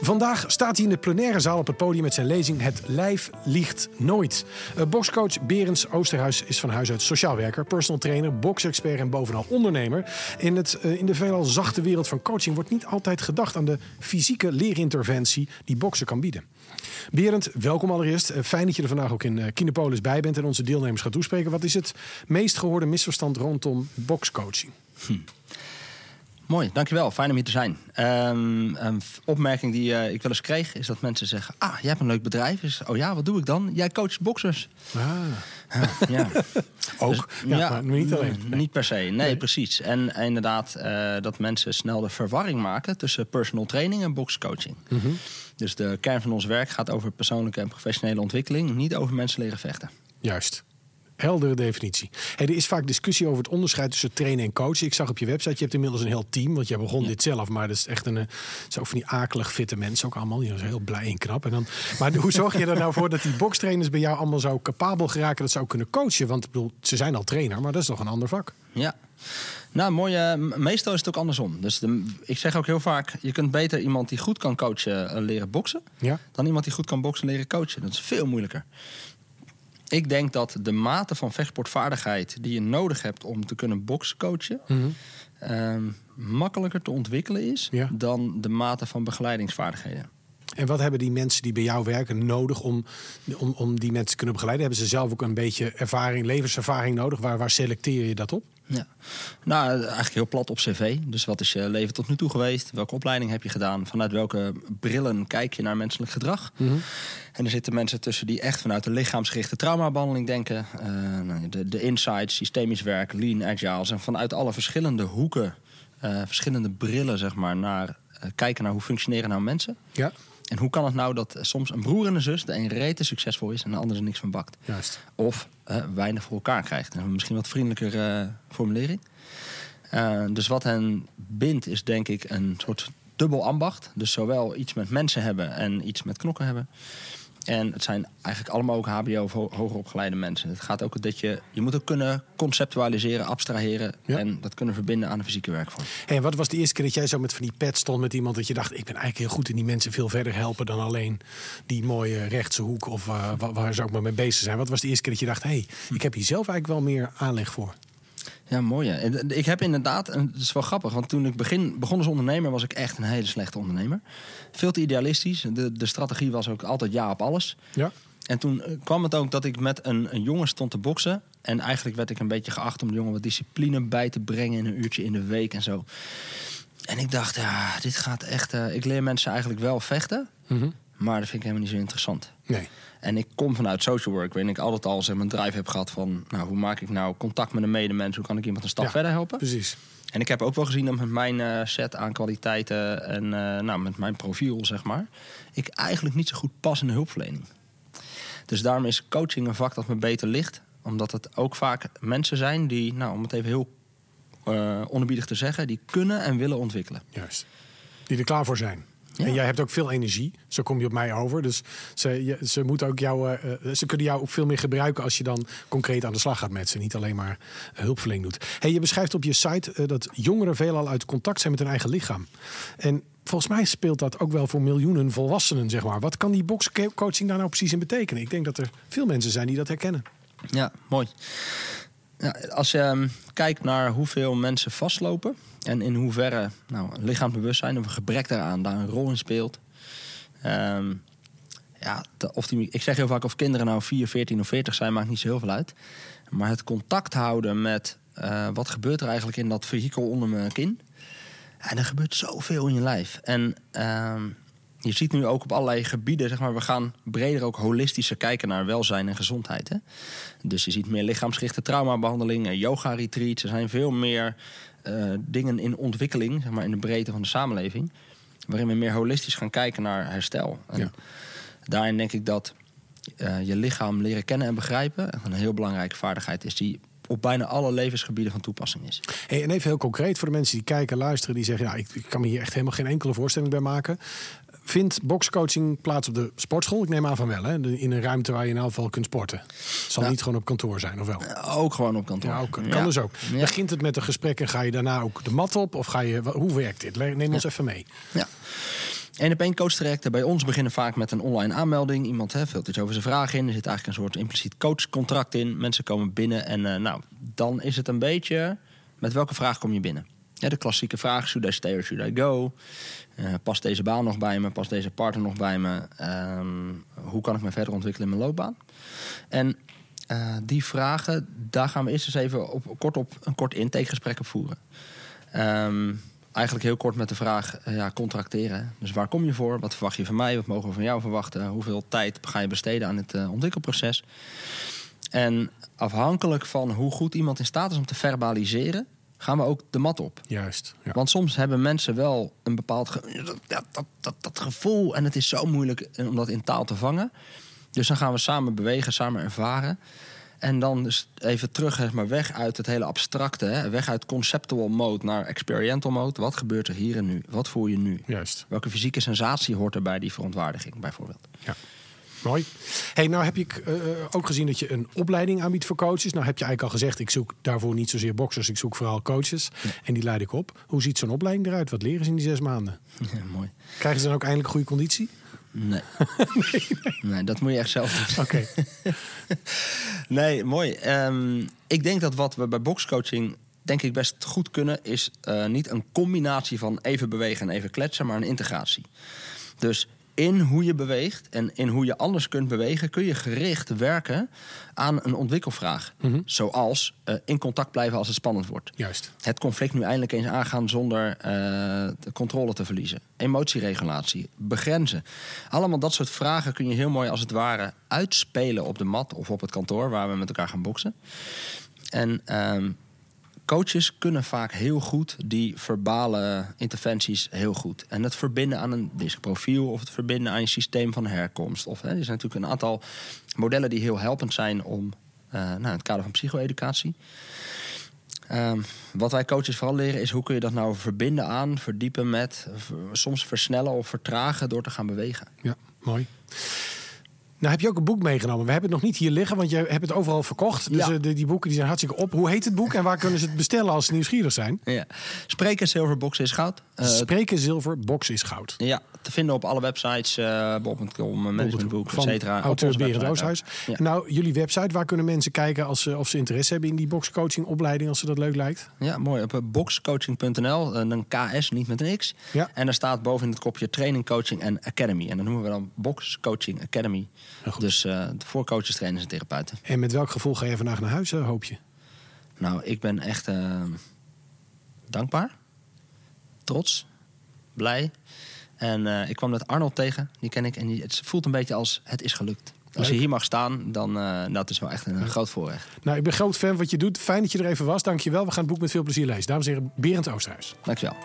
Vandaag staat hij in de plenaire zaal op het podium met zijn lezing Het lijf liegt nooit. Uh, boxcoach Berends Oosterhuis is van huis uit sociaal werker, personal trainer, boxexpert en bovenal ondernemer. In, het, uh, in de veelal zachte wereld van coaching wordt niet altijd gedacht aan de fysieke leerinterventie die boksen kan bieden. Berend, welkom allereerst. Uh, fijn dat je er vandaag ook in Kinepolis bij bent en onze deelnemers gaat toespreken. Wat is het meest gehoorde misverstand rondom boxcoaching? Hm. Mooi, dankjewel. Fijn om hier te zijn. Um, een opmerking die uh, ik wel eens kreeg is dat mensen zeggen: Ah, jij hebt een leuk bedrijf. Is, oh ja, wat doe ik dan? Jij coacht boxers. Ah. ja. Ook, dus, ja, ja, maar niet alleen. Nee. Niet per se, nee, nee. precies. En inderdaad, uh, dat mensen snel de verwarring maken tussen personal training en boxcoaching. Mm -hmm. Dus de kern van ons werk gaat over persoonlijke en professionele ontwikkeling, niet over mensen leren vechten. Juist. Heldere definitie. Hey, er is vaak discussie over het onderscheid tussen trainen en coachen. Ik zag op je website, je hebt inmiddels een heel team. Want jij begon ja. dit zelf, maar dat is echt een... zo van die akelig fitte mensen ook allemaal. Die zijn heel blij en knap. En dan, maar hoe zorg je er nou voor dat die bokstrainers bij jou allemaal zo capabel geraken... dat ze ook kunnen coachen? Want ik bedoel, ze zijn al trainer, maar dat is toch een ander vak? Ja. Nou, mooi. Uh, meestal is het ook andersom. Dus de, ik zeg ook heel vaak: je kunt beter iemand die goed kan coachen uh, leren boksen. Ja. dan iemand die goed kan boksen leren coachen. Dat is veel moeilijker. Ik denk dat de mate van vechtsportvaardigheid die je nodig hebt om te kunnen boksen coachen. Mm -hmm. uh, makkelijker te ontwikkelen is ja. dan de mate van begeleidingsvaardigheden. En wat hebben die mensen die bij jou werken nodig om, om, om die mensen te kunnen begeleiden? Hebben ze zelf ook een beetje ervaring, levenservaring nodig? Waar, waar selecteer je dat op? Ja, nou eigenlijk heel plat op cv. Dus wat is je leven tot nu toe geweest? Welke opleiding heb je gedaan? Vanuit welke brillen kijk je naar menselijk gedrag? Mm -hmm. En er zitten mensen tussen die echt vanuit de lichaamsgerichte traumabehandeling denken. Uh, de, de insights, systemisch werk, lean, agile. En vanuit alle verschillende hoeken, uh, verschillende brillen, zeg maar, naar uh, kijken naar hoe functioneren nou mensen. Ja. En hoe kan het nou dat soms een broer en een zus de een rete succesvol is en de ander er niks van bakt? Juist. Of uh, weinig voor elkaar krijgt. En misschien wat vriendelijker uh, formulering. Uh, dus wat hen bindt is denk ik een soort dubbel ambacht. Dus zowel iets met mensen hebben en iets met knokken hebben. En het zijn eigenlijk allemaal ook HBO of hoger opgeleide mensen. Het gaat ook dat je, je moet ook kunnen conceptualiseren, abstraheren ja. en dat kunnen verbinden aan de fysieke werkvorm. En wat was de eerste keer dat jij zo met van die pet stond met iemand dat je dacht, ik ben eigenlijk heel goed in die mensen veel verder helpen dan alleen die mooie rechtse hoek of uh, waar ze ook maar mee bezig zijn. Wat was de eerste keer dat je dacht, hé, hey, ik heb hier zelf eigenlijk wel meer aanleg voor? Ja, mooi. Hè? Ik heb inderdaad, en het is wel grappig, want toen ik begin, begon als ondernemer was ik echt een hele slechte ondernemer. Veel te idealistisch. De, de strategie was ook altijd ja op alles. Ja. En toen kwam het ook dat ik met een, een jongen stond te boksen. En eigenlijk werd ik een beetje geacht om de jongen wat discipline bij te brengen in een uurtje in de week en zo. En ik dacht, ja, dit gaat echt. Uh, ik leer mensen eigenlijk wel vechten. Mm -hmm. Maar dat vind ik helemaal niet zo interessant. Nee. En ik kom vanuit social work, waarin ik altijd al zeg, mijn drive heb gehad van... nou, hoe maak ik nou contact met een medemens? Hoe kan ik iemand een stap ja, verder helpen? Precies. En ik heb ook wel gezien dat met mijn uh, set aan kwaliteiten en uh, nou, met mijn profiel, zeg maar... ik eigenlijk niet zo goed pas in de hulpverlening. Dus daarom is coaching een vak dat me beter ligt. Omdat het ook vaak mensen zijn die, nou, om het even heel uh, onerbiedig te zeggen... die kunnen en willen ontwikkelen. Juist. Die er klaar voor zijn. Ja. En jij hebt ook veel energie. Zo kom je op mij over. Dus ze, ze, moeten ook jou, uh, ze kunnen jou ook veel meer gebruiken als je dan concreet aan de slag gaat met ze. Niet alleen maar hulpverlening doet. Hey, je beschrijft op je site uh, dat jongeren veelal uit contact zijn met hun eigen lichaam. En volgens mij speelt dat ook wel voor miljoenen volwassenen, zeg maar. Wat kan die boxcoaching daar nou precies in betekenen? Ik denk dat er veel mensen zijn die dat herkennen. Ja, mooi. Als je um, kijkt naar hoeveel mensen vastlopen en in hoeverre nou, lichaamsbewustzijn of een gebrek daaraan daar een rol in speelt. Um, ja, of ik zeg heel vaak of kinderen nou 4, 14 of 40 zijn, maakt niet zo heel veel uit. Maar het contact houden met uh, wat gebeurt er eigenlijk in dat vehikel onder mijn kin. En er gebeurt zoveel in je lijf. En um, je ziet nu ook op allerlei gebieden, zeg maar, we gaan breder ook holistischer kijken naar welzijn en gezondheid. Hè? Dus je ziet meer lichaamsgerichte traumabehandelingen, yoga retreats. Er zijn veel meer uh, dingen in ontwikkeling, zeg maar, in de breedte van de samenleving. Waarin we meer holistisch gaan kijken naar herstel. En ja. daarin denk ik dat uh, je lichaam leren kennen en begrijpen een heel belangrijke vaardigheid is die op bijna alle levensgebieden van toepassing is. Hey, en even heel concreet voor de mensen die kijken, luisteren, die zeggen: ja, ik, ik kan me hier echt helemaal geen enkele voorstelling bij maken. Vindt boxcoaching plaats op de sportschool? Ik neem aan van wel, hè? In een ruimte waar je in elk geval kunt sporten. Het zal ja. niet gewoon op kantoor zijn, of wel? Ook gewoon op kantoor. Ja, ook, kan ja. dus ook. Begint het met een gesprek en ga je daarna ook de mat op? Of ga je, hoe werkt dit? Neem ons even mee. Ja. Eén op één coachtrajecten bij ons beginnen vaak met een online aanmelding. Iemand hè, vult iets over zijn vragen in. Er zit eigenlijk een soort impliciet coachcontract in. Mensen komen binnen en uh, nou, dan is het een beetje... met welke vraag kom je binnen? Ja, de klassieke vraag, should I stay or should I go? Uh, past deze baan nog bij me? Past deze partner nog bij me? Um, hoe kan ik me verder ontwikkelen in mijn loopbaan? En uh, die vragen, daar gaan we eerst eens even op, kort op een kort intakegesprek op voeren. Um, eigenlijk heel kort met de vraag, uh, ja, contracteren. Dus waar kom je voor? Wat verwacht je van mij? Wat mogen we van jou verwachten? Hoeveel tijd ga je besteden aan het ontwikkelproces? En afhankelijk van hoe goed iemand in staat is om te verbaliseren, gaan we ook de mat op. Juist. Ja. Want soms hebben mensen wel een bepaald ge dat, dat, dat, dat, gevoel en het is zo moeilijk om dat in taal te vangen. Dus dan gaan we samen bewegen, samen ervaren. En dan dus even terug, zeg maar, weg uit het hele abstracte. Hè? Weg uit conceptual mode naar experiential mode. Wat gebeurt er hier en nu? Wat voel je nu? Juist. Welke fysieke sensatie hoort er bij die verontwaardiging, bijvoorbeeld? Ja. Mooi. Hey, nou heb ik uh, ook gezien dat je een opleiding aanbiedt voor coaches. Nou heb je eigenlijk al gezegd, ik zoek daarvoor niet zozeer boxers, ik zoek vooral coaches. Ja. En die leid ik op. Hoe ziet zo'n opleiding eruit? Wat leren ze in die zes maanden? Ja, mooi. Krijgen ze dan ook eindelijk goede conditie? Nee. nee, nee. nee, dat moet je echt zelf doen. Oké. Okay. nee, mooi. Um, ik denk dat wat we bij boxcoaching denk ik best goed kunnen... is uh, niet een combinatie van even bewegen en even kletsen... maar een integratie. Dus in hoe je beweegt en in hoe je anders kunt bewegen... kun je gericht werken aan een ontwikkelvraag. Mhm. Mm -hmm. Zoals uh, in contact blijven als het spannend wordt. Juist. Het conflict nu eindelijk eens aangaan zonder uh, de controle te verliezen. Emotieregulatie, begrenzen. Allemaal dat soort vragen kun je heel mooi als het ware uitspelen op de mat... of op het kantoor waar we met elkaar gaan boksen. En... Uh, coaches kunnen vaak heel goed die verbale interventies heel goed. En het verbinden aan een profiel of het verbinden aan je systeem van herkomst. Of, hè, er zijn natuurlijk een aantal modellen die heel helpend zijn om uh, nou, het kader van psycho-educatie. Um, wat wij coaches vooral leren is hoe kun je dat nou verbinden aan, verdiepen met, soms versnellen of vertragen door te gaan bewegen. Ja, mooi. Nou heb je ook een boek meegenomen. We hebben het nog niet hier liggen, want je hebt het overal verkocht. Dus Ja. uh, de, die boeken die zijn hartstikke op. Hoe heet het boek en waar kunnen ze het bestellen als ze nieuwsgierig zijn? Ja. Spreken, zilver, boksen is goud. Uh, Spreken zilver, boksen is goud. ja, te vinden op alle websites, uh, bob.com, managementboek, et cetera. Auteur Berend Oosthuis. Ja. Nou, jullie website, waar kunnen mensen kijken als ze, of ze interesse hebben in die boxcoaching opleiding, als ze dat leuk lijkt? Ja, mooi. Op eh, boxcoaching.nl, eh, een KS, niet met een X. Ja. En daar staat boven in het kopje training, coaching en academy. En dat noemen we dan Box Coaching Academy. Dus uh, voor coaches, trainers en therapeuten. En met welk gevoel ga je vandaag naar huis, uh, hoop je? Nou, ik ben echt uh, dankbaar, trots, blij. En uh, ik kwam met Arnold tegen, die ken ik. En die, het voelt een beetje als het is gelukt. Als Leuk. je hier mag staan, dan uh, dat is wel echt een ja. groot voorrecht. Nou, ik ben groot fan van wat je doet. Fijn dat je er even was. Dank je wel. We gaan het boek met veel plezier lezen. Dames en heren, Berend Oosterhuis. Dankjewel.